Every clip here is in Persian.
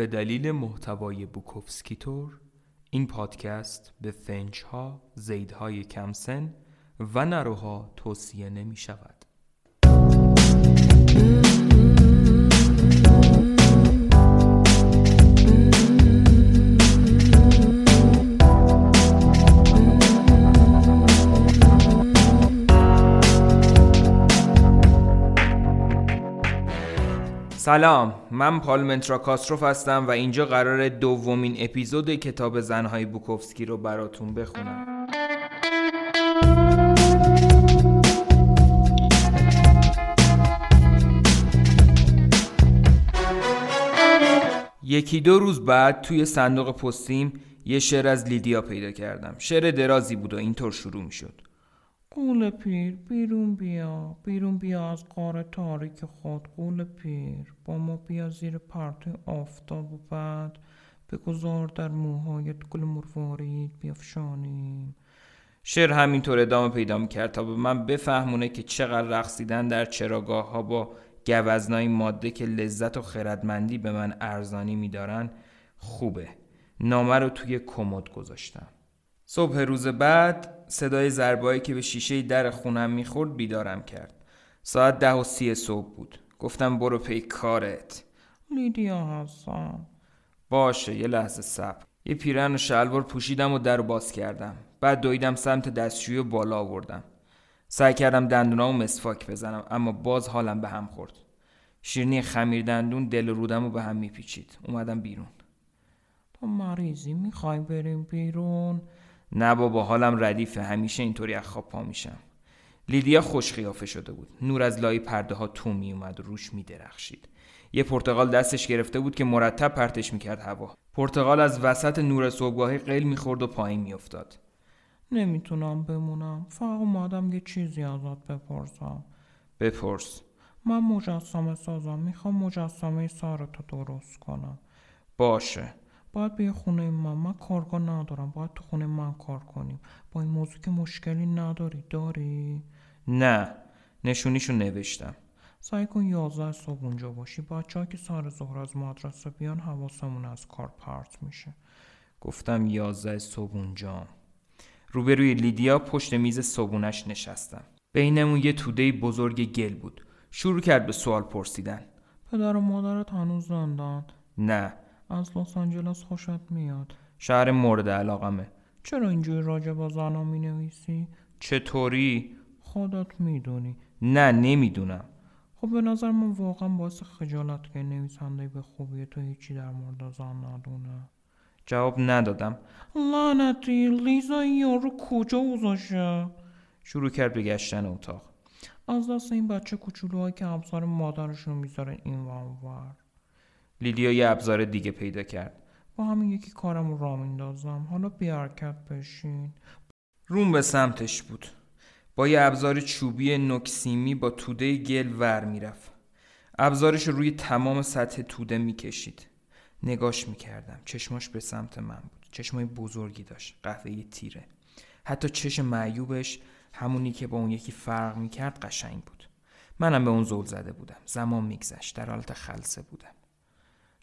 به دلیل محتوای بوکوفسکیتور این پادکست به فنجها، زیدهای کمسن و نروها توصیه نمی شود. سلام من پالمنترا کاستروف هستم و اینجا قرار دومین اپیزود کتاب زنهای بوکوفسکی رو براتون بخونم. یکی دو روز بعد توی صندوق پستیم یه شعر از لیدیا پیدا کردم. شعر درازی بود و اینطور شروع می شد قول پیر بیرون بیا بیرون بیا از قار تاریک خود قول پیر. با ما بیا زیر پرت آفتاب و بعد بگذار در موهایت گل مروارید بیافشانیم. شعر همینطور ادامه پیدا می‌کرد تا به من بفهمونه که چقدر رقصیدن در چراگاه ها با گوزنای ماده که لذت و خردمندی به من ارزانی میدارن خوبه. نامه رو توی کمد گذاشتم. صبح روز بعد صدای ضربایی که به شیشه در خونم می‌خورد بیدارم کرد. ساعت ده و سی صبح بود. گفتم برو پی کارت. لیدیا هستم باشه یه لحظه صبر. یه پیرن و شلوار پوشیدم و در باز کردم. بعد دویدم سمت دستشویی و بالا آوردم. سعی کردم دندونامو مسواک بزنم اما باز حالم به هم خورد. شیرنی خمیر دندون دل رودم رو به هم میپیچید. اومدم بیرون. تو مریضی می‌خوای بریم بیرون؟ نه بابا حالم ردیفه. همیشه اینطوری از خواب پا میشم. لیدیا خوش خیافه شده بود. نور از لای پرده ها تو می اومد و روش می درخشید یه پرتقال دستش گرفته بود که مرتب پرتش می‌کرد هوا. پرتقال از وسط نور صبحگاهی قیل می‌خورد و پایین میافتاد. نمی‌تونم بمونم. فقط اومدم یه چیزی ازت بپرسم. بپرس. من مجسمه سازم. می‌خوام مجسمه سارتو درست کنم. باشه. باید به خونه من من کارگاه ندارم باید تو خونه من کار کنیم. با این موضوع که مشکلی نداری داری؟ نه نشونیشو نوشتم. سعی کن یازده صبح اونجا باشی. بچه که سر ظهر از مدرسه بیان حواسمون از کار پرت میشه. گفتم یازده صبح اونجا. روبروی لیدیا پشت میز صبونش نشستم بینمون یه توده بزرگ گل بود. شروع کرد به سوال پرسیدن. پدر و مادرت هنوز زندان نه از لس آنجلس خوشت میاد. شهر مورد علاقمه. چرا اینجوری راجع با زنا می نویسی؟ چطوری؟ خودت می‌دونی. نه نمی‌دونم. خب به نظر من واقعا باعث خجالت که نویسنده به خوبی تو هیچی در مورد زن ندونه. جواب ندادم. لعنتی لیزا یارو کجا گذاشته شروع کرد به گشتن اتاق. از دست این بچه کوچولوهایی که ابزار مادرشون می‌ذارن این ور. لیدیا یه ابزار دیگه پیدا کرد. با همین یکی کارم را میندازم. حالا بیارکت بشین. روم به سمتش بود. با یه ابزار چوبی نکسیمی با توده گل ور می‌رفت. ابزارش رو روی تمام سطح توده می‌کشید. نگاش می‌کردم. چشماش به سمت من بود. چشمای بزرگی داشت. قهوه‌ای تیره. حتی چشم معیوبش همونی که با اون یکی فرق می‌کرد قشنگ بود. منم به اون زول زده بودم. زمان میگذشت. در حالت خلصه بودم.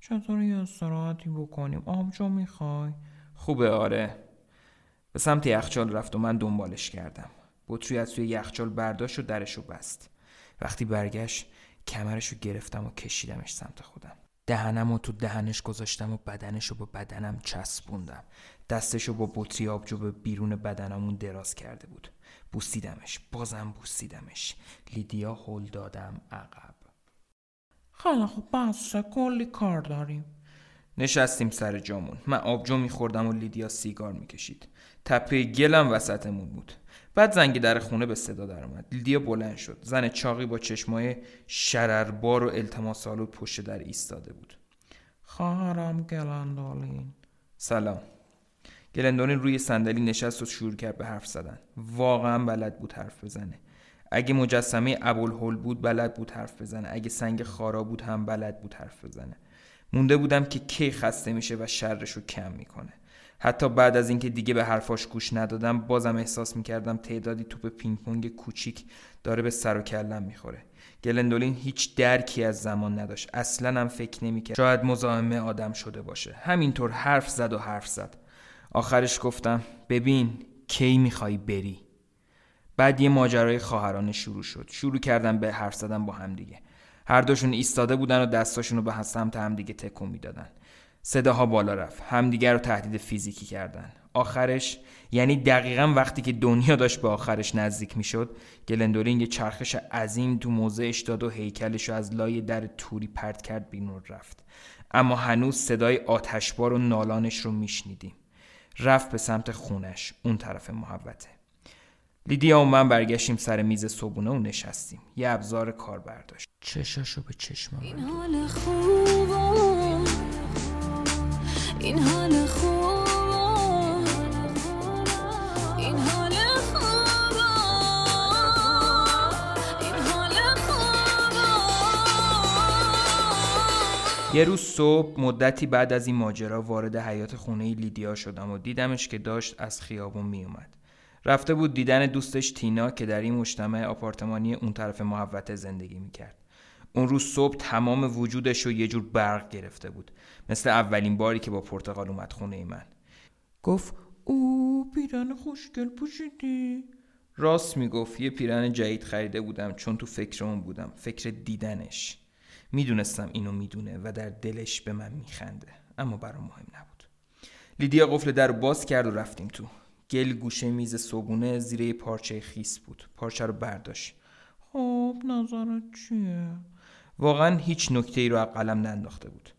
چطور یه استراحتی بکنیم؟ آبجو می‌خوای؟ خوبه آره. به سمت یخچال رفت و من دنبالش کردم. بطری از توی یخچال برداشت و درشو بست. وقتی برگشت کمرشو گرفتم و کشیدمش سمت خودم. دهنم و تو دهنش گذاشتم و بدنشو با بدنم چسبوندم. دستشو با بطری آبجو به بیرون بدنمون دراز کرده بود. بوسیدمش بازم بوسیدمش. لیدیا هل دادم عقب. خیلی خوب بسه کلی کار داریم. نشستیم سر جامون. من آبجو میخوردم و لیدیا سیگار می‌کشید. تپه گلم وسطمون بود. بعد زنگ در خونه به صدا در اومد. لیدیا بلند شد. زن چاقی با چشمای شرربار و التماس آلود پشت در ایستاده بود. خواهرم گلندالین سلام. گلندالین روی صندلی نشست و شروع کرد به حرف زدن. واقعا بلد بود حرف بزنه. اگه مجسمه ابوالهول بود بلد بود حرف بزنه. اگه سنگ خارا بود هم بلد بود حرف بزنه. مونده بودم که کی خسته میشه و شرش رو کم می‌کنه. حتی بعد از اینکه دیگه به حرفاش گوش ندادم بازم احساس می‌کردم تعدادی توپ پینگ پونگ کوچیک داره به سر و کلم می‌خوره. گلندولین هیچ درکی از زمان نداشت. اصلا هم فکر نمی‌کرد. شاید مزاحمه آدم شده باشه. همینطور حرف زد و حرف زد. آخرش گفتم ببین کی می‌خوای بری؟ بعد یه ماجرای خواهرانه شروع شد. شروع کردم به حرف زدن با همدیگه هر دوشون ایستاده بودن و دستاشون رو به سمت همدیگه تکون می‌دادن. صداها بالا رفت. همدیگر رو تهدید فیزیکی کردن. آخرش یعنی دقیقا وقتی که دنیا داشت به آخرش نزدیک می‌شد گلندولین یه چرخش عظیم تو موضعش داد و هیکلش رو از لای در توری پرت کرد بیرون رفت. اما هنوز صدای آتشبار و نالانش رو میشنیدیم. رفت به سمت خونش اون طرف محوته لیدیا و من برگشتیم سر میز صبونه و نشستیم. یه ابزار کار برداشت. چشاشو به چشم این حال خوب این حال خوب این حال خوب این حال خوب یه روز صبح مدتی بعد از این ماجرا وارد حیات خونه لیدیا شدم و دیدمش که داشت از خیابون میومد رفته بود دیدن دوستش تینا که در این مجتمع آپارتمانی اون طرف محوطه زندگی می‌کرد. اون روز صبح تمام وجودش رو یه جور برق گرفته بود. مثل اولین باری که با پرتغال اومد خونه من. گفت او پیرن خوشگل پوشیدی. راست می‌گفت یه پیرن جدید خریده بودم چون تو فکر اون بودم فکر دیدنش. می‌دونستم اینو می‌دونه و در دلش به من میخنده اما برام مهم نبود. لیدیا قفل در باز کرد و رفتیم تو. گل گوشه میز صبونه زیر پارچه خیس بود. پارچه رو برداشت. خب نظرت چیه؟ واقعا هیچ نکته ای رو از قلم ننداخته بود.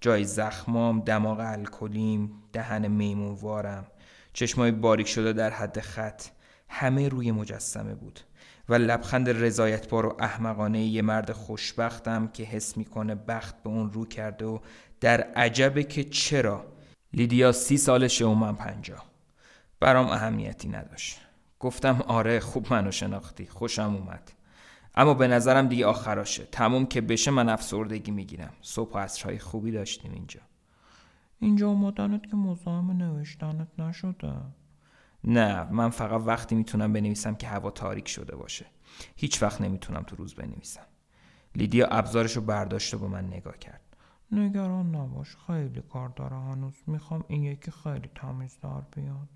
جای زخمام دماغ الکلیم دهن میمونوارم. چشمای باریک شده در حد خط. همه روی مجسمه بود. و لبخند رضایتبار و احمقانه یه مرد خوشبختم که حس می‌کنه بخت به اون رو کرده و در عجبه که چرا؟ لیدیا سی سالشه و من پنجاه. برام اهمیتی نداشت. گفتم آره خوب منو شناختی خوشم اومد. اما به نظرم دیگه آخراشه. تموم که بشه من افسردگی می‌گیرم. صبح و عصرهای خوبی داشتیم اینجا. اینجا اومدنت که مزاحم نوشتنت نشده. نه من فقط وقتی می‌تونم بنویسم که هوا تاریک شده باشه. هیچ وقت نمی‌تونم تو روز بنویسم. لیدیا ابزارش رو برداشت و به من نگاه کرد. نگران نباش خیلی کار داره هنوز. می‌خوام این یکی خیلی تمیز در بیاد.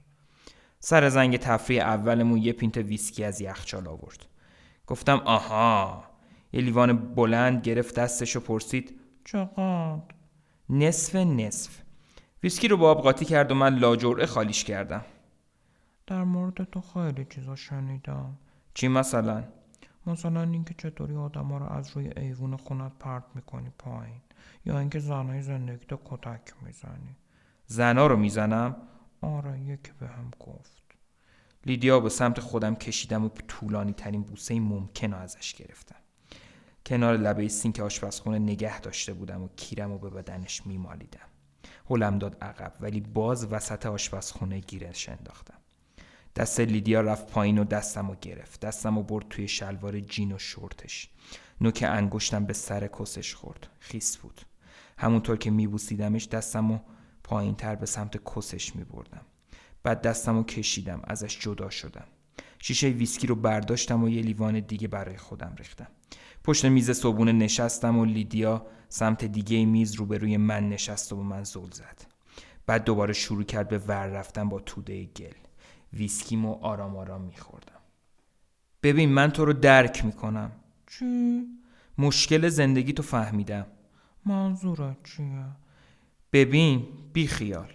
سر زنگ تفریح اولمون یه پینت ویسکی از یخچال آورد. گفتم آها یه لیوان بلند گرفت دستش و پرسید چقدر؟ نصف نصف. ویسکی رو با آب قاطی کرد و من لاجرعه خالیش کردم. در مورد تو خیلی چیزا شنیدم. چی مثلا؟ مثلا اینکه چطوری آدما رو از روی ایوون خونت پرت می‌کنی پایین یا اینکه زنهای زندگیتو کتک می‌زنی. زنا رو می‌زنم؟ آره یکی بهم گفت. لیدیا به سمت خودم کشیدم و طولانی ترین بوسه ممکن ازش گرفتم. کنار لبه سینک آشپزخونه نگه داشته بودم و کیرم رو به بدنش میمالیدم. هلم داد عقب ولی باز وسط آشپزخونه گیرش انداختم. دست لیدیا رفت پایین و دستم رو گرفت. دستم رو برد توی شلوار جین و شورتش. نوک انگشتم به سر کسش خورد. خیس بود. همونطور که میبوسیدمش دستم رو پایین تر به سمت کسش میبردم. بعد دستم رو کشیدم ازش جدا شدم. شیشه ویسکی رو برداشتم و یه لیوان دیگه برای خودم ریختم. پشت میز صبونه نشستم و لیدیا سمت دیگه میز روبروی من نشست و به من زل زد. بعد دوباره شروع کرد به ور رفتن با توده گل. ویسکیمو آرام آرام میخوردم. ببین من تو رو درک می‌کنم. چی؟ مشکل زندگی تو فهمیدم. منظورت چیه؟ ببین بی خیال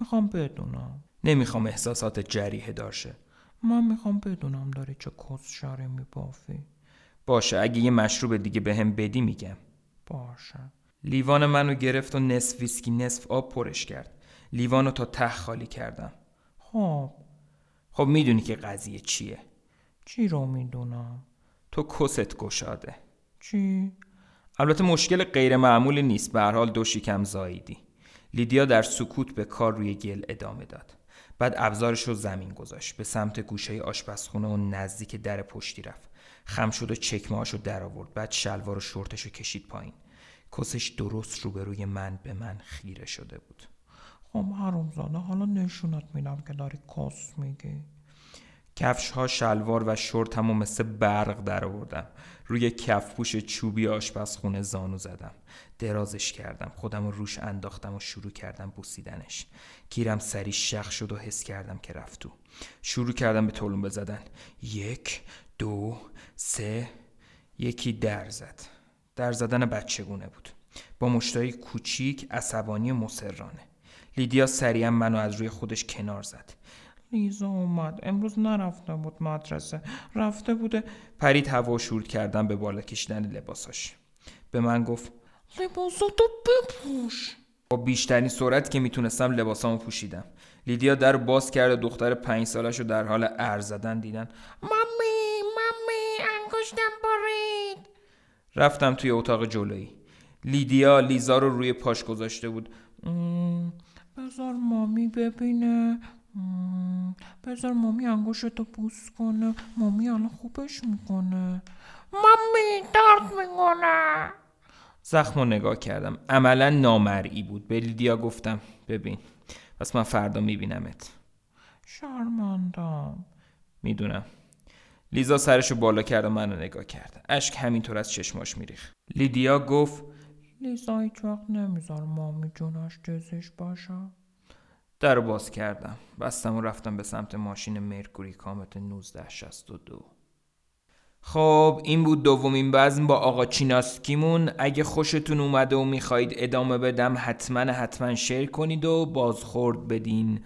می‌خوام بدونم. نمی‌خوام احساسات جریه دارشه من می‌خوام بدونم داری چه کس شاره میبافی باشه اگه یه مشروب دیگه به هم بدی میگم. باشه. لیوان منو گرفت و نصف ویسکی نصف آب پرش کرد. لیوانو تا ته خالی کردم. خب. خب می‌دونی که قضیه چیه. چی رو می‌دونم؟ تو کست گشاده. چی؟ البته مشکل غیر معمولی نیست. به هر حال دو شکم زاییدی. لیدیا در سکوت به کار روی گل ادامه داد. بعد ابزارش رو زمین گذاشت. به سمت گوشه آشپزخونه و نزدیک در پشتی رفت. خم شد و چکمه‌هاش رو در آورد. بعد شلوار و شورتش رو کشید پایین. کسش درست روبروی من به من خیره شده بود. خب حروم زاده حالا نشونت میدم که داری کس میگی. کفش ها شلوار و شورتم و مثل برق در آوردم. روی کفپوش چوبی آشپزخونه زانو زدم. درازش کردم. خودم رو روش انداختم و شروع کردم بوسیدنش. گیرم سری شخ شد و حس کردم که رفت تو. شروع کردم به تلون بزدن. یک دو سه. یکی در زد. در زدن بچگونه بود. با مشتای کوچیک عصبانی و مسررانه. لیدیا سریعا منو از روی خودش کنار زد. لیزا اومد. امروز نرفته بود مدرسه. رفته بوده پرید هوا و شورت کردم به بالا کشیدن لباساش. به من گفت لباساتو بپوش. با بیشترین سرعت که می‌تونستم لباسامو پوشیدم. لیدیا در باز کرد و دختر پنج سالش رو در حال عر زدن دید. مامی مامی انگشتم برید. رفتم توی اتاق جلویی. لیدیا لیزا رو روی پاش گذاشته بود. مم، بذار مامی ببینه. مم، بذار مامی انگشتو بوس کنه. مامی الان خوبش می‌کنه. مامی درد می‌کنه. زخم رو نگاه کردم. عملا نامرئی بود. به لیدیا گفتم ببین پس من فردا میبینمت. شرمندم. می‌دونم. لیزا سرشو بالا کرد و منو نگاه کرد. اشک همینطور از چشماش میریخ لیدیا گفت لیزا هیچ وقت نمیذار مامی جونش جزش باشه. در باز کردم. بستم و رفتم به سمت ماشین مرکوری کامت 1962 خب این بود دومین بزن با آقا چیناسکیمون. اگه خوشتون اومده و می‌خواهید ادامه بدم حتما حتما شیر کنید و بازخورد بدین.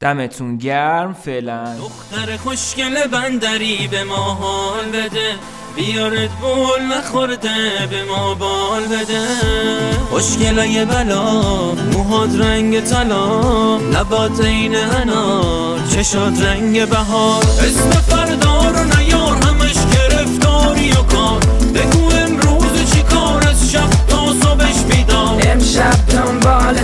دمتون گرم فعلا. دختر خوشگل بندری به ما حال بده. بیارت بول نخورده به ما بال بده. خوشگلای بلا موهات رنگ طلا. لبات این انار چشات رنگ بهار. اسم فردا رو نیار همش گرفتاری و کار. بگو امروز چی کار از شب تا صبحش بیدار. امشب دنبال